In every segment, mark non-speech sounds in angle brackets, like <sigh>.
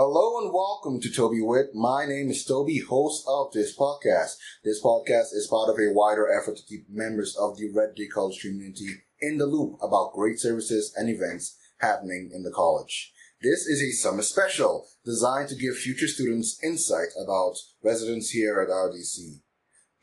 Hello and welcome to Toby Wit. My name is Toby, host of this podcast. This podcast is part of a wider effort to keep members of the Red Deer College community in the loop about great services and events happening in the college. This is a summer special designed to give future students insight about residents here at RDC.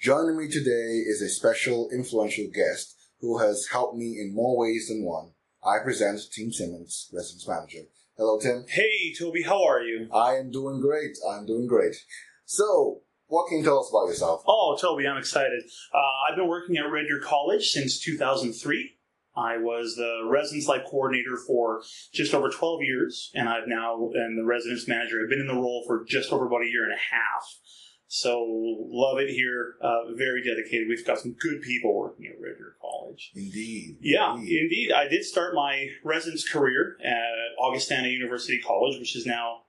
Joining me today is a special influential guest who has helped me in more ways than one. I present Tim Siemens, residence manager. Hello, Tim. Hey, Toby, how are you? I am doing great. I'm doing great. So, what can you tell us about yourself? Oh, Toby, I'm excited. Uh, I've been working at Red Deer College since 2003. I was the residence life coordinator for just over 12 years, and I've now, and the residence manager, I've been in the role for just over about a year and a half. So love it here. Uh, very dedicated. We've got some good people working at Red Deer College. Indeed. Yeah, Indeed. indeed. I did start my residence career at Augustana University College, which is now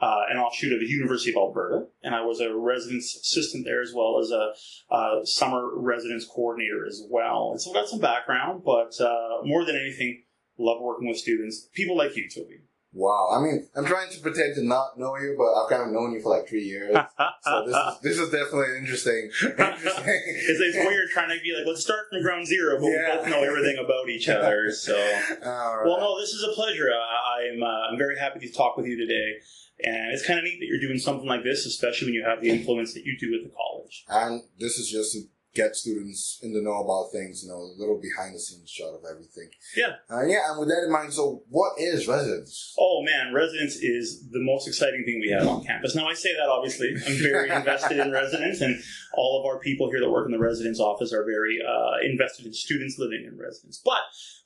uh, an offshoot of the University of Alberta, and I was a residence assistant there as well as a, uh summer residence coordinator as well. And so I've got some background, but uh, more than anything, love working with students, people like you, Toby. Wow. I mean, I'm trying to pretend to not know you, but I've kind of known you for like three years. <laughs> So this is this is definitely interesting. <laughs> Interesting. It's, it's weird trying to be like, let's start from ground zero, but Yeah. we both know everything about each <laughs> other. So, right. well, no, this is a pleasure. Uh, I'm uh, I'm very happy to talk with you today, and it's kind of neat that you're doing something like this, especially when you have the influence that you do at the college. And this is just get students in the know about things, you know, a little behind the scenes shot of everything. Yeah. Uh, yeah, and with that in mind, so what is residence? Oh man, residence is the most exciting thing we have on campus. Now I say that obviously, I'm very <laughs> invested in residence, and all of our people here that work in the residence office are very uh, invested in students living in residence. But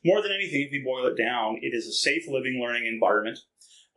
more than anything, if we boil it down, it is a safe living, learning environment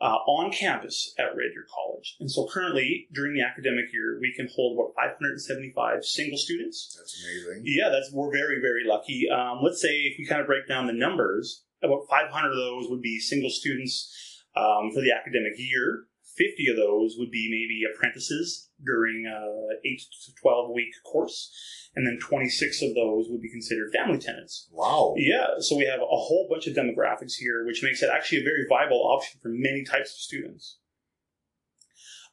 uh, on campus at Red Deer College. And so currently, during the academic year, we can hold about 575 single students. That's amazing. Yeah, that's we're very very lucky. Um, let's say if we kind of break down the numbers, about 500 of those would be single students um, for the academic year. 50 of those would be maybe apprentices during a 8 to 12 week course, and then 26 of those would be considered family tenants. Wow. Yeah, so we have a whole bunch of demographics here, which makes it actually a very viable option for many types of students.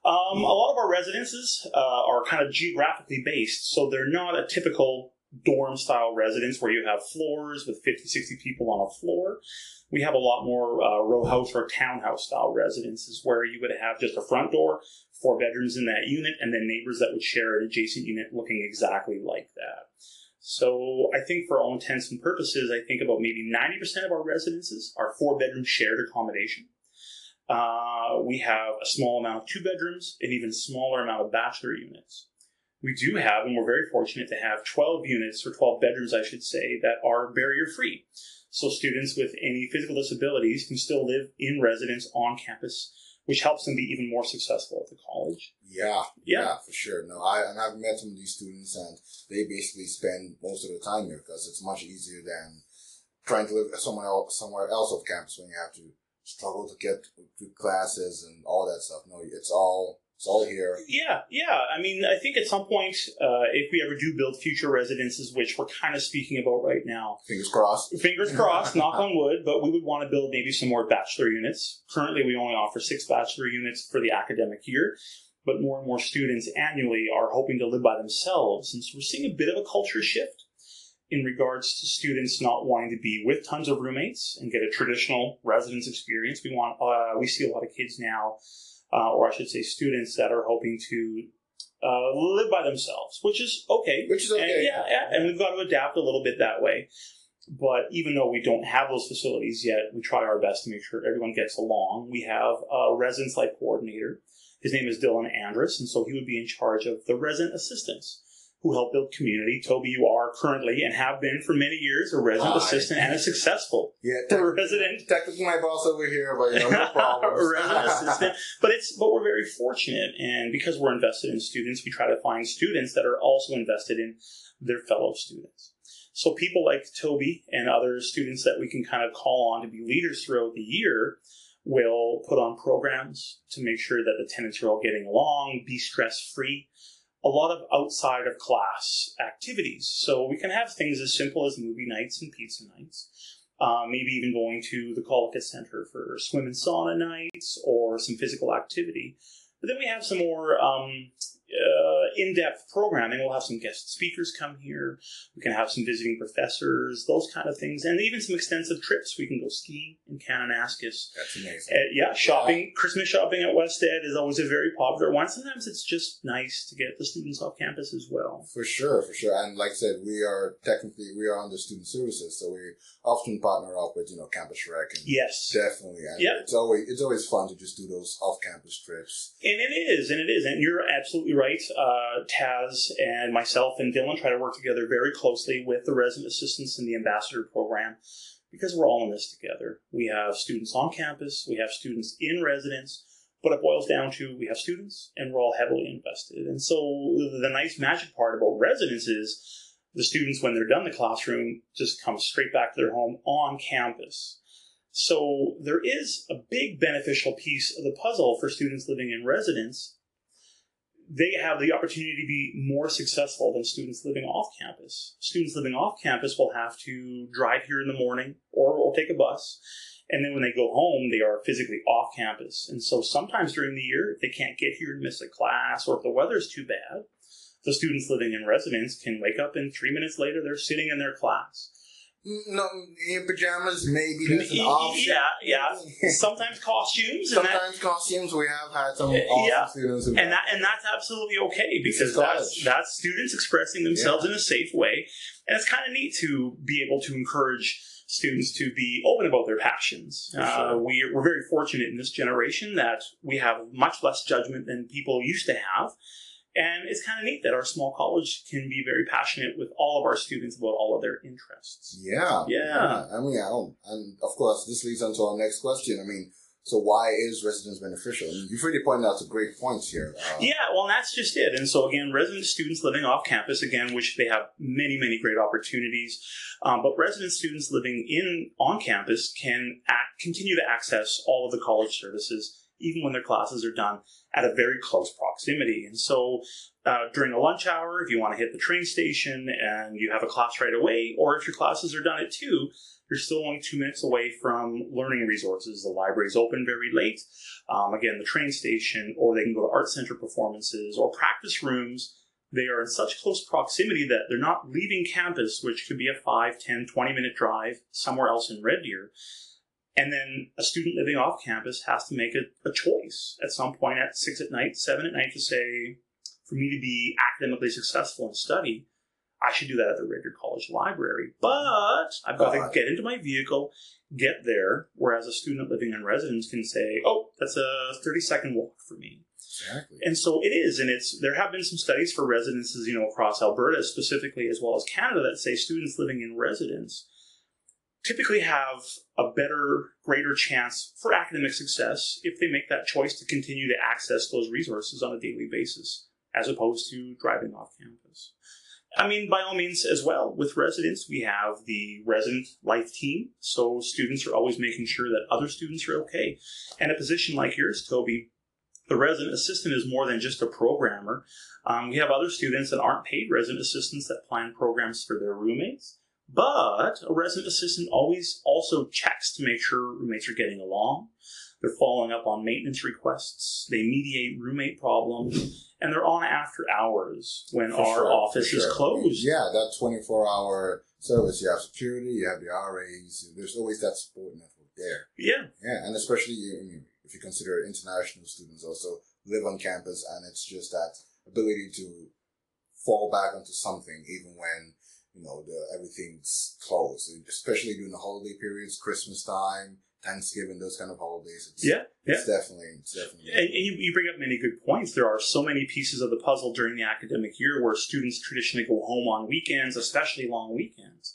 Um, a lot of our residences uh, are kind of geographically based, so they're not a typical dorm style residence where you have floors with 50, 60 people on a floor. We have a lot more uh, row house or townhouse style residences where you would have just a front door, four bedrooms in that unit, and then neighbors that would share an adjacent unit looking exactly like that. So I think for all intents and purposes, I think about maybe 90% of our residences are four bedroom shared accommodation. Uh, we have a small amount of two bedrooms, an even smaller amount of bachelor units. We do have, and we're very fortunate to have 12 units, or 12 bedrooms, I should say, that are barrier free. So students with any physical disabilities can still live in residence on campus, which helps them be even more successful at the college. Yeah, Yeah. yeah, for sure. No, I and I've met some of these students, and they basically spend most of the time here because it's much easier than trying to live somewhere else, somewhere else off campus when you have to struggle to get to classes and all that stuff. No, it's all it's all here. Yeah, yeah. I mean, I think at some point, uh, if we ever do build future residences, which we're kind of speaking about right now, Fingers crossed. fingers crossed, <laughs> knock on wood, but we would want to build maybe some more bachelor units. Currently, we only offer six bachelor units for the academic year, but more and more students annually are hoping to live by themselves. And so we're seeing a bit of a culture shift in regards to students not wanting to be with tons of roommates and get a traditional residence experience. We want, uh, we see a lot of kids now, uh, or I should say students that are hoping to uh, live by themselves, which is okay. Which is And- okay. yeah, yeah, and we've got to adapt a little bit that way. But even though we don't have those facilities yet, we try our best to make sure everyone gets along. We have a residence life coordinator. His name is Dylan Andrus, and so he would be in charge of the resident assistants who help build community. Toby, you are currently and have been for many years a resident Hi. assistant and a successful Yeah, <laughs> te- resident technically my boss over here, but you know, no <laughs> problems. resident assistant. But it's but we're very fortunate, and because we're invested in students, we try to find students that are also invested in their fellow students. So people like Toby and other students that we can kind of call on to be leaders throughout the year will put on programs to make sure that the tenants are all getting along, be stress free. A lot of outside of class activities. So we can have things as simple as movie nights and pizza nights uh, maybe even going to the Collicutt Center for swim and sauna nights or some physical activity. But then we have some more um, uh, in-depth programming. We'll have some guest speakers come here. We can have some visiting professors, those kind of things, and even some extensive trips. We can go skiing in Kananaskis. That's amazing. Uh, yeah, shopping, Christmas shopping at West Ed is always a very popular one. Sometimes it's just nice to get the students off campus as well. For sure, for sure. And like I said, we are technically we are under student services, so we often partner up with you know Campus Rec. And Yes, definitely. And Yeah. it's always it's always fun to just do those off campus trips. And it is, and it is, and you're absolutely right. Uh, Taz and myself and Dylan try to work together very closely with the resident assistants in the ambassador program because we're all in this together. We have students on campus, we have students in residence, but it boils down to we have students and we're all heavily invested. And so the nice magic part about residence is the students, when they're done the classroom, just come straight back to their home on campus. So there is a big beneficial piece of the puzzle for students living in residence. They have the opportunity to be more successful than students living off campus. Students living off campus will have to drive here in the morning or, or take a bus. And then when they go home, they are physically off campus. And so sometimes during the year, if they can't get here and miss a class or if the weather's too bad, the students living in residence can wake up and three minutes later they're sitting in their class. No, in pajamas maybe that's an option. Yeah, yeah. <laughs> Sometimes costumes, and that, Sometimes costumes. We have had some awesome yeah. students and that and that's absolutely okay because that's that's students expressing themselves in a safe way, and it's kind of neat to be able to encourage students to be open about their passions. Uh, sure. we, we're very fortunate in this generation that we have much less judgment than people used to have. And it's kind of neat that our small college can be very passionate with all of our students about all of their interests. Yeah, Yeah. I mean, I don't, and of course, this leads on to our next question. I mean, so why is residence beneficial? You've really pointed out some great points here. Uh, Yeah, well, that's just it. And so, again, resident students living off campus, again, which they have many, many great opportunities. Um, but resident students living in on campus can act, continue to access all of the college services, even when their classes are done at a very close proximity. And so, uh, during a lunch hour, if you want to hit the train station and you have a class right away, or if your classes are done at two, you're still only two minutes away from learning resources. The library is open very late. Um, again, the train station, or they can go to art center performances or practice rooms. They are in such close proximity that they're not leaving campus, which could be a 5, 10, 20 minute drive somewhere else in Red Deer. And then a student living off campus has to make a, a choice at some point at 6 at night, 7 at night to say, for me to be academically successful and study, I should do that at the Deer College Library. But I've got to get into my vehicle, get there, whereas a student living in residence can say, oh, that's a 30 second walk for me. exactly. And so it is, and it's there have been some studies for residences, you know, across Alberta specifically as well as Canada that say students living in residence typically have a better, greater chance for academic success if they make that choice to continue to access those resources on a daily basis, as opposed to driving off campus. I mean, by all means, as well, with residents, we have the resident life team. So students are always making sure that other students are okay. And a position like yours, Toby, the resident assistant is more than just a programmer. Um, we have other students that aren't paid resident assistants that plan programs for their roommates. But a resident assistant always also checks to make sure roommates are getting along. They're following up on maintenance requests. They mediate roommate problems, and they're on after hours when For our sure, office for is closed. Yeah, that 24 hour service. You have security, you have the RAs. There's always that support network there. Yeah, Yeah, and especially you- you- if you consider international students also live on campus, and it's just that ability to fall back onto something even when you know the everything's closed, especially during the holiday periods, Christmas time, Thanksgiving, those kind of holidays. It's, yeah, yeah. it's definitely, it's definitely. And, and you, you bring up many good points. There are so many pieces of the puzzle during the academic year where students traditionally go home on weekends, especially long weekends.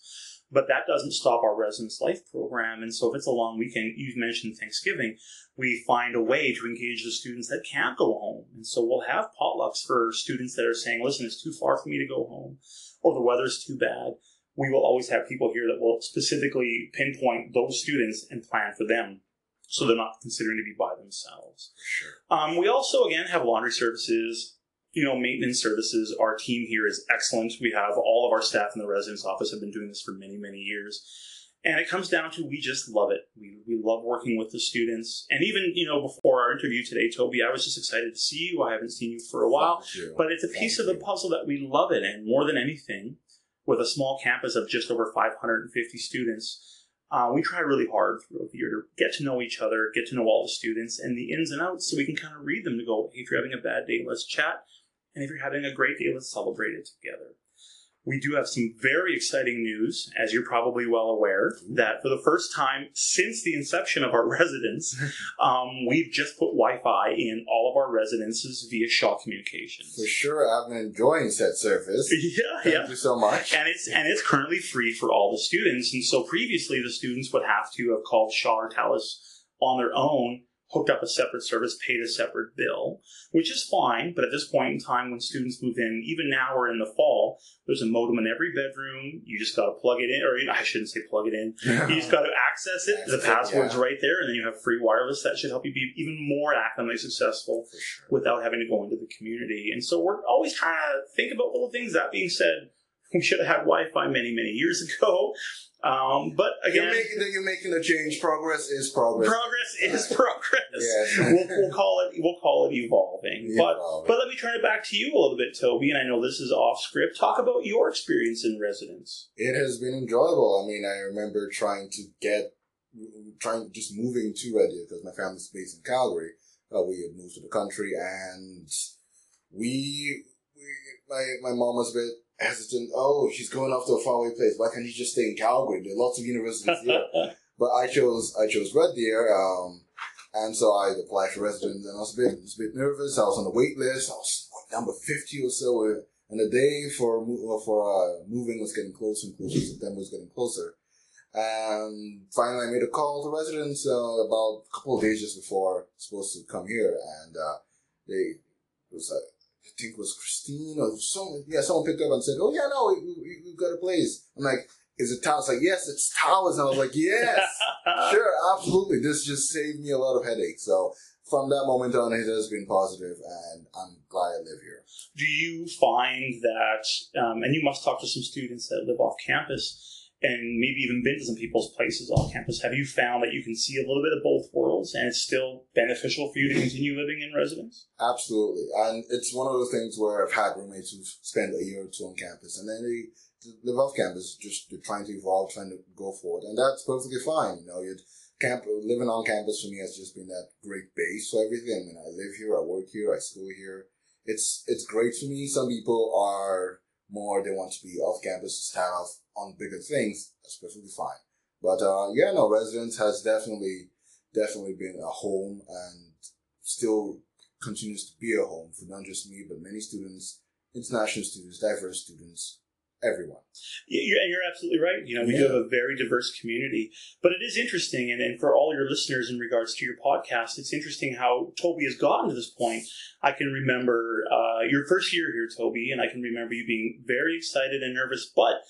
But that doesn't stop our residence life program. And so if it's a long weekend, you've mentioned Thanksgiving, we find a way to engage the students that can't go home. And so we'll have potlucks for students that are saying, listen, it's too far for me to go home, or the weather's too bad. We will always have people here that will specifically pinpoint those students and plan for them so they're not considering to be by themselves. sure. Um, we also, again, have laundry services, you know, maintenance services. Our team here is excellent. We have all of our staff in the residence office have been doing this for many, many years. And it comes down to we just love it. We, we love working with the students. And even, you know, before our interview today, Toby, I was just excited to see you. I haven't seen you for a while. But it's a piece Thank of the you. puzzle that we love it. And more than anything, with a small campus of just over 550 students, uh, we try really hard throughout the year to get to know each other, get to know all the students and the ins and outs so we can kind of read them to go, hey, if you're having a bad day, let's chat. And if you're having a great day, let's celebrate it together. We do have some very exciting news, as you're probably well aware, that for the first time since the inception of our <laughs> residence, <laughs> um, we've just put Wi-Fi in all of our residences via Shaw Communications. For sure, I've been enjoying said service. <laughs> Yeah, Thank yeah. you so much. And it's and it's currently free for all the students. And so previously, the students would have to have called Shaw or Telus on their own, hooked up a separate service, paid a separate bill, which is fine. But at this point in time, when students move in, even now or in the fall, there's a modem in every bedroom. You just got to plug it in, or I shouldn't say plug it in. You just got to access it. The Access it, password's yeah. right there, and then you have free wireless. That should help you be even more academically successful sure. without having to go into the community. And so we're always trying to think about little things. That being said, we should have had Wi-Fi many, many years <laughs> ago. Um, but You're again, making, you're making a change. Progress is progress. progress is progress. Yes. <laughs> we'll, we'll call it we'll call it evolving. But Evolving. but let me turn it back to you a little bit, Toby. And I know this is off script. Talk about your experience in residence. It has been enjoyable. I mean, I remember trying to get, trying just moving to Red Deer because my family's based in Calgary. Uh, we had moved to the country, and we, we my my mom was a bit hesitant. Oh, she's going off to a faraway place. Why can't you just stay in Calgary? There are lots of universities here. <laughs> but I chose I chose Red Deer, um, and so I applied for residence, and I was a bit was a bit nervous. I was on the wait list. I was what, number fifty or so, and the day for uh, for uh, moving was getting closer and closer. September was getting closer, and finally I made a call to residence uh, about a couple of days just before I was supposed to come here, and uh, they it was uh, I think it was Christine or someone. Yeah, someone picked up and said, "Oh yeah, no, we, we've got a place." I'm like, "Is it Towers?" Like, yes, it's Towers. And I was like, "Yes." <laughs> sure, absolutely. This just saved me a lot of headaches. So from that moment on, it has been positive, and I'm glad I live here. Do you find that, um, and you must talk to some students that live off campus, and maybe even been to some people's places off campus. Have you found that you can see a little bit of both worlds, and it's still beneficial for you to continue living in residence? Absolutely, and it's one of those things where I've had roommates who've spent a year or two on campus, and then they live off campus, just they're trying to evolve, trying to go forward, and that's perfectly fine. You know, you'd camp living on campus for me has just been that great base for everything. I mean, I live here, I work here, I school here. It's it's great for me. Some people are more they want to be off campus start off on bigger things. That's perfectly fine. But uh, yeah, no, residence has definitely definitely been a home and still continues to be a home for not just me, but many students, international students, diverse students, everyone. Yeah, You're, and you're absolutely right. You know, we do have a very diverse community, but it is interesting. And, and for all your listeners in regards to your podcast, it's interesting how Toby has gotten to this point. I can remember uh, your first year here, Toby, and I can remember you being very excited and nervous, but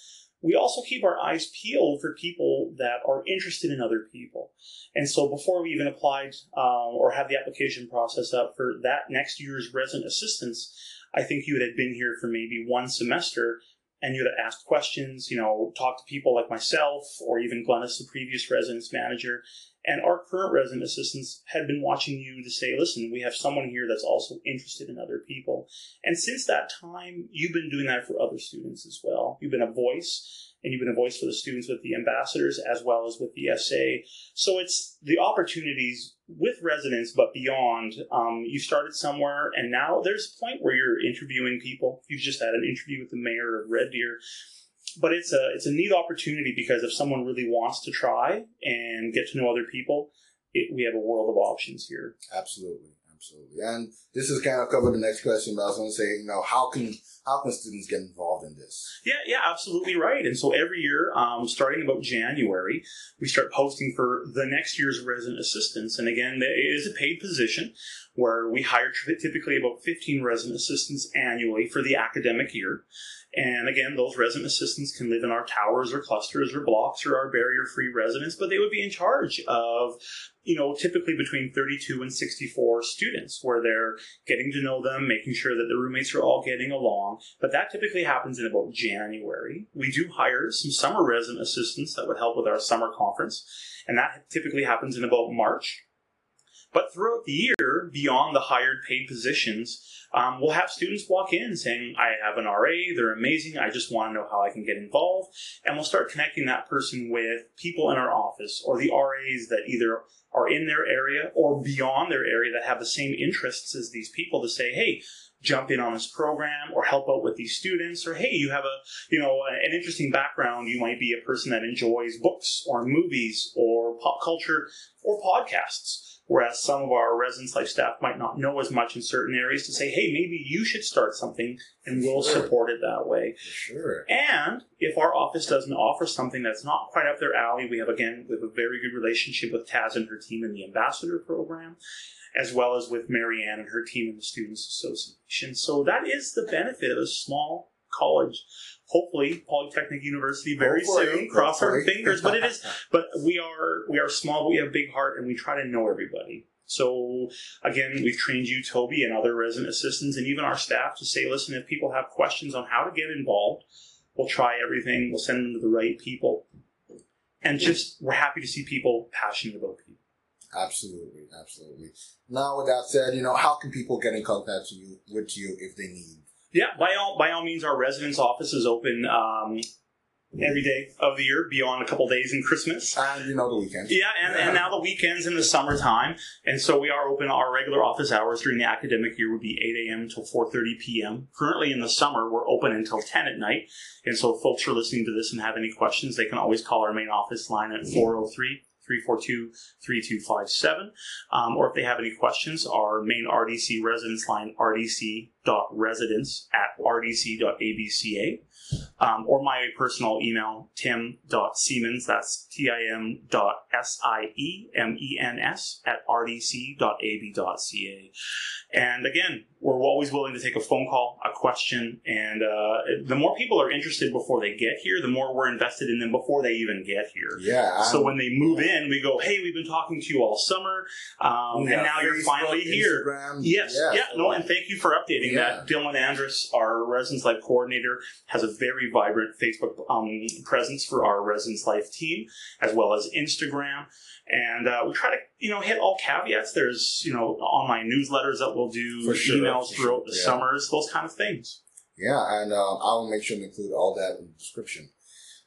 we also keep our eyes peeled for people that are interested in other people. And so before we even applied um, or have the application process up for that next year's resident assistance, I think you had been here for maybe one semester and you had asked questions, you know, talk to people like myself or even Glennis, the previous residence manager. And our current resident assistants had been watching you to say, listen, we have someone here that's also interested in other people. And since that time, you've been doing that for other students as well. You've been a voice, and you've been a voice for the students with the ambassadors as well as with the SA. So it's the opportunities with residents, but beyond. Um, you started somewhere, and now there's a point where you're interviewing people. You've just had an interview with the mayor of Red Deer but it's a it's a neat opportunity because if someone really wants to try and get to know other people, it, we have a world of options here. Absolutely, absolutely. And this is kind of cover the next question, but I was going to say, you know, how can how can students get involved in this? Yeah, yeah, absolutely right. And so every year, um, starting about January, we start posting for the next year's resident assistants. And again, it is a paid position where we hire typically about 15 resident assistants annually for the academic year. And again, those resident assistants can live in our towers or clusters or blocks or our barrier free residence, but they would be in charge of, you know, typically between 32 and 64 students where they're getting to know them, making sure that the roommates are all getting along. But that typically happens in about January. We do hire some summer resident assistants that would help with our summer conference, and that typically happens in about March. But throughout the year, beyond the hired paid positions, um, we'll have students walk in saying, I have an RA, they're amazing, I just want to know how I can get involved. And we'll start connecting that person with people in our office or the RAs that either are in their area or beyond their area that have the same interests as these people to say, hey, jump in on this program or help out with these students or hey you have a you know an interesting background you might be a person that enjoys books or movies or pop culture or podcasts Whereas some of our residence life staff might not know as much in certain areas to say, hey, maybe you should start something and we'll Sure. support it that way. Sure. And if our office doesn't offer something that's not quite up their alley, we have again we have a very good relationship with Taz and her team in the ambassador program, as well as with Marianne and her team in the Students Association. So that is the benefit of a small college. Hopefully, Polytechnic University very Hopefully, soon. Cross our <laughs> fingers, but it is but we are we are small, but we have a big heart, and we try to know everybody. So again, we've trained you, Toby, and other resident assistants, and even our staff to say, listen, if people have questions on how to get involved, we'll try everything. We'll send them to the right people, and just we're happy to see people passionate about people. Absolutely, absolutely. Now, with that said, you know, how can people get in contact with you, with you if they need? Yeah, by all by all means, our residence office is open um, every day of the year, beyond a couple days in Christmas. And, you know, the weekends. Yeah, and, and now the weekends in the summertime, and so we are open. Our regular office hours during the academic year would be 8 a.m. till 4:30 p.m. Currently in the summer, we're open until 10 at night, and so if folks are listening to this and have any questions, they can always call our main office line at 403. 342-3257. Um, or if they have any questions, our main RDC residence line, rdc.residence at rdc.abca. Um, or my personal email, tim.siemens, that's T-I-M dot S-I-E-M-E-N-S at rdc.ab.ca. And again, we're always willing to take a phone call, a question, and uh, the more people are interested before they get here, the more we're invested in them before they even get here. Yeah. So when they move in, we go, "Hey, we've been talking to you all summer, um, we and now you're Facebook, finally here." Instagram. Yes, yeah, no, and thank you for updating Yeah. that. Dylan Andrus, our residence life coordinator, has a very vibrant Facebook um, presence for our residence life team, as well as Instagram. And uh, we try to, you know, hit all caveats. There's, you know, online newsletters that we'll do, For sure, emails for throughout sure, the yeah. summers, those kind of things. Yeah, and um, I will make sure to include all that in the description.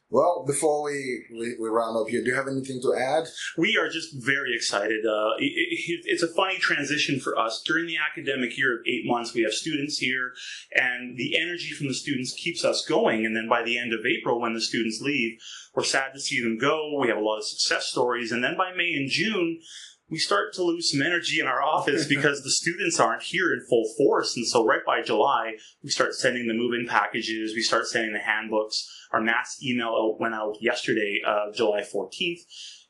Well, before we, we, we round up here, do you have anything to add? we are just very excited. Uh, it, it, it's a funny transition for us. During the academic year of eight months, we have students here, and the energy from the students keeps us going. And then by the end of April, when the students leave, we're sad to see them go. We have a lot of success stories. And then by May and June, we start to lose some energy in our office <laughs> because the students aren't here in full force. And so right by July, we start sending the move-in packages. We start sending the handbooks. Our mass email went out yesterday, uh, July 14th,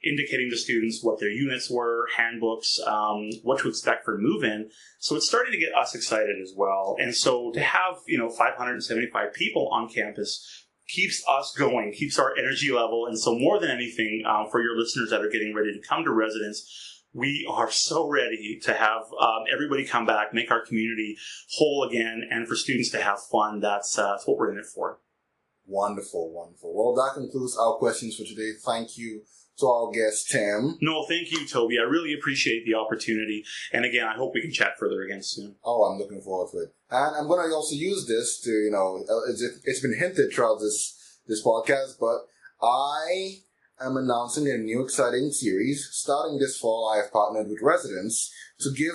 indicating to students what their units were, handbooks, um, what to expect for move-in. So it's starting to get us excited as well. And so to have, you know, 575 people on campus keeps us going, keeps our energy level. And so more than anything, um, for your listeners that are getting ready to come to residence, we are so ready to have um, everybody come back, make our community whole again, and for students to have fun. That's, uh, that's what we're in it for. Wonderful, wonderful. Well, that concludes our questions for today. Thank you to our guest, Tim. No, thank you, Toby. I really appreciate the opportunity. And again, I hope we can chat further again soon. Oh, I'm looking forward to it. And I'm going to also use this to, you know, uh, it's, it's been hinted throughout this, this podcast, but I am announcing a new exciting series. Starting this fall, I have partnered with residents to give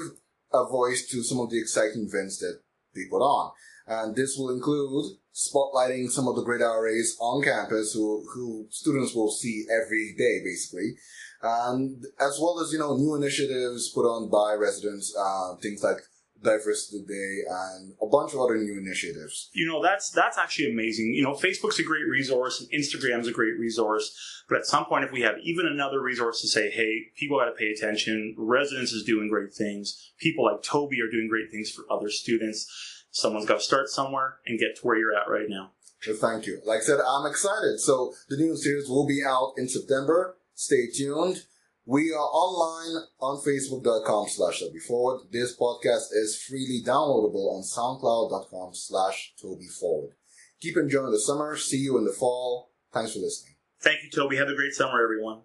a voice to some of the exciting events that we put on. And this will include spotlighting some of the great RAs on campus who, who students will see every day, basically. And as well as, you know, new initiatives put on by residents, uh, things like Diversity Day and a bunch of other new initiatives. You know, that's that's actually amazing. You know, Facebook's a great resource and Instagram's a great resource. But at some point, if we have even another resource to say, hey, people got to pay attention, residence is doing great things, people like Toby are doing great things for other students, someone's got to start somewhere and get to where you're at right now. So thank you. Like I said, I'm excited. So the new series will be out in September. Stay tuned. We are online on facebook.com slash Toby Forward. This podcast is freely downloadable on soundcloud.com slash Toby Forward. Keep enjoying the summer. See you in the fall. Thanks for listening. Thank you, Toby. Have a great summer, everyone.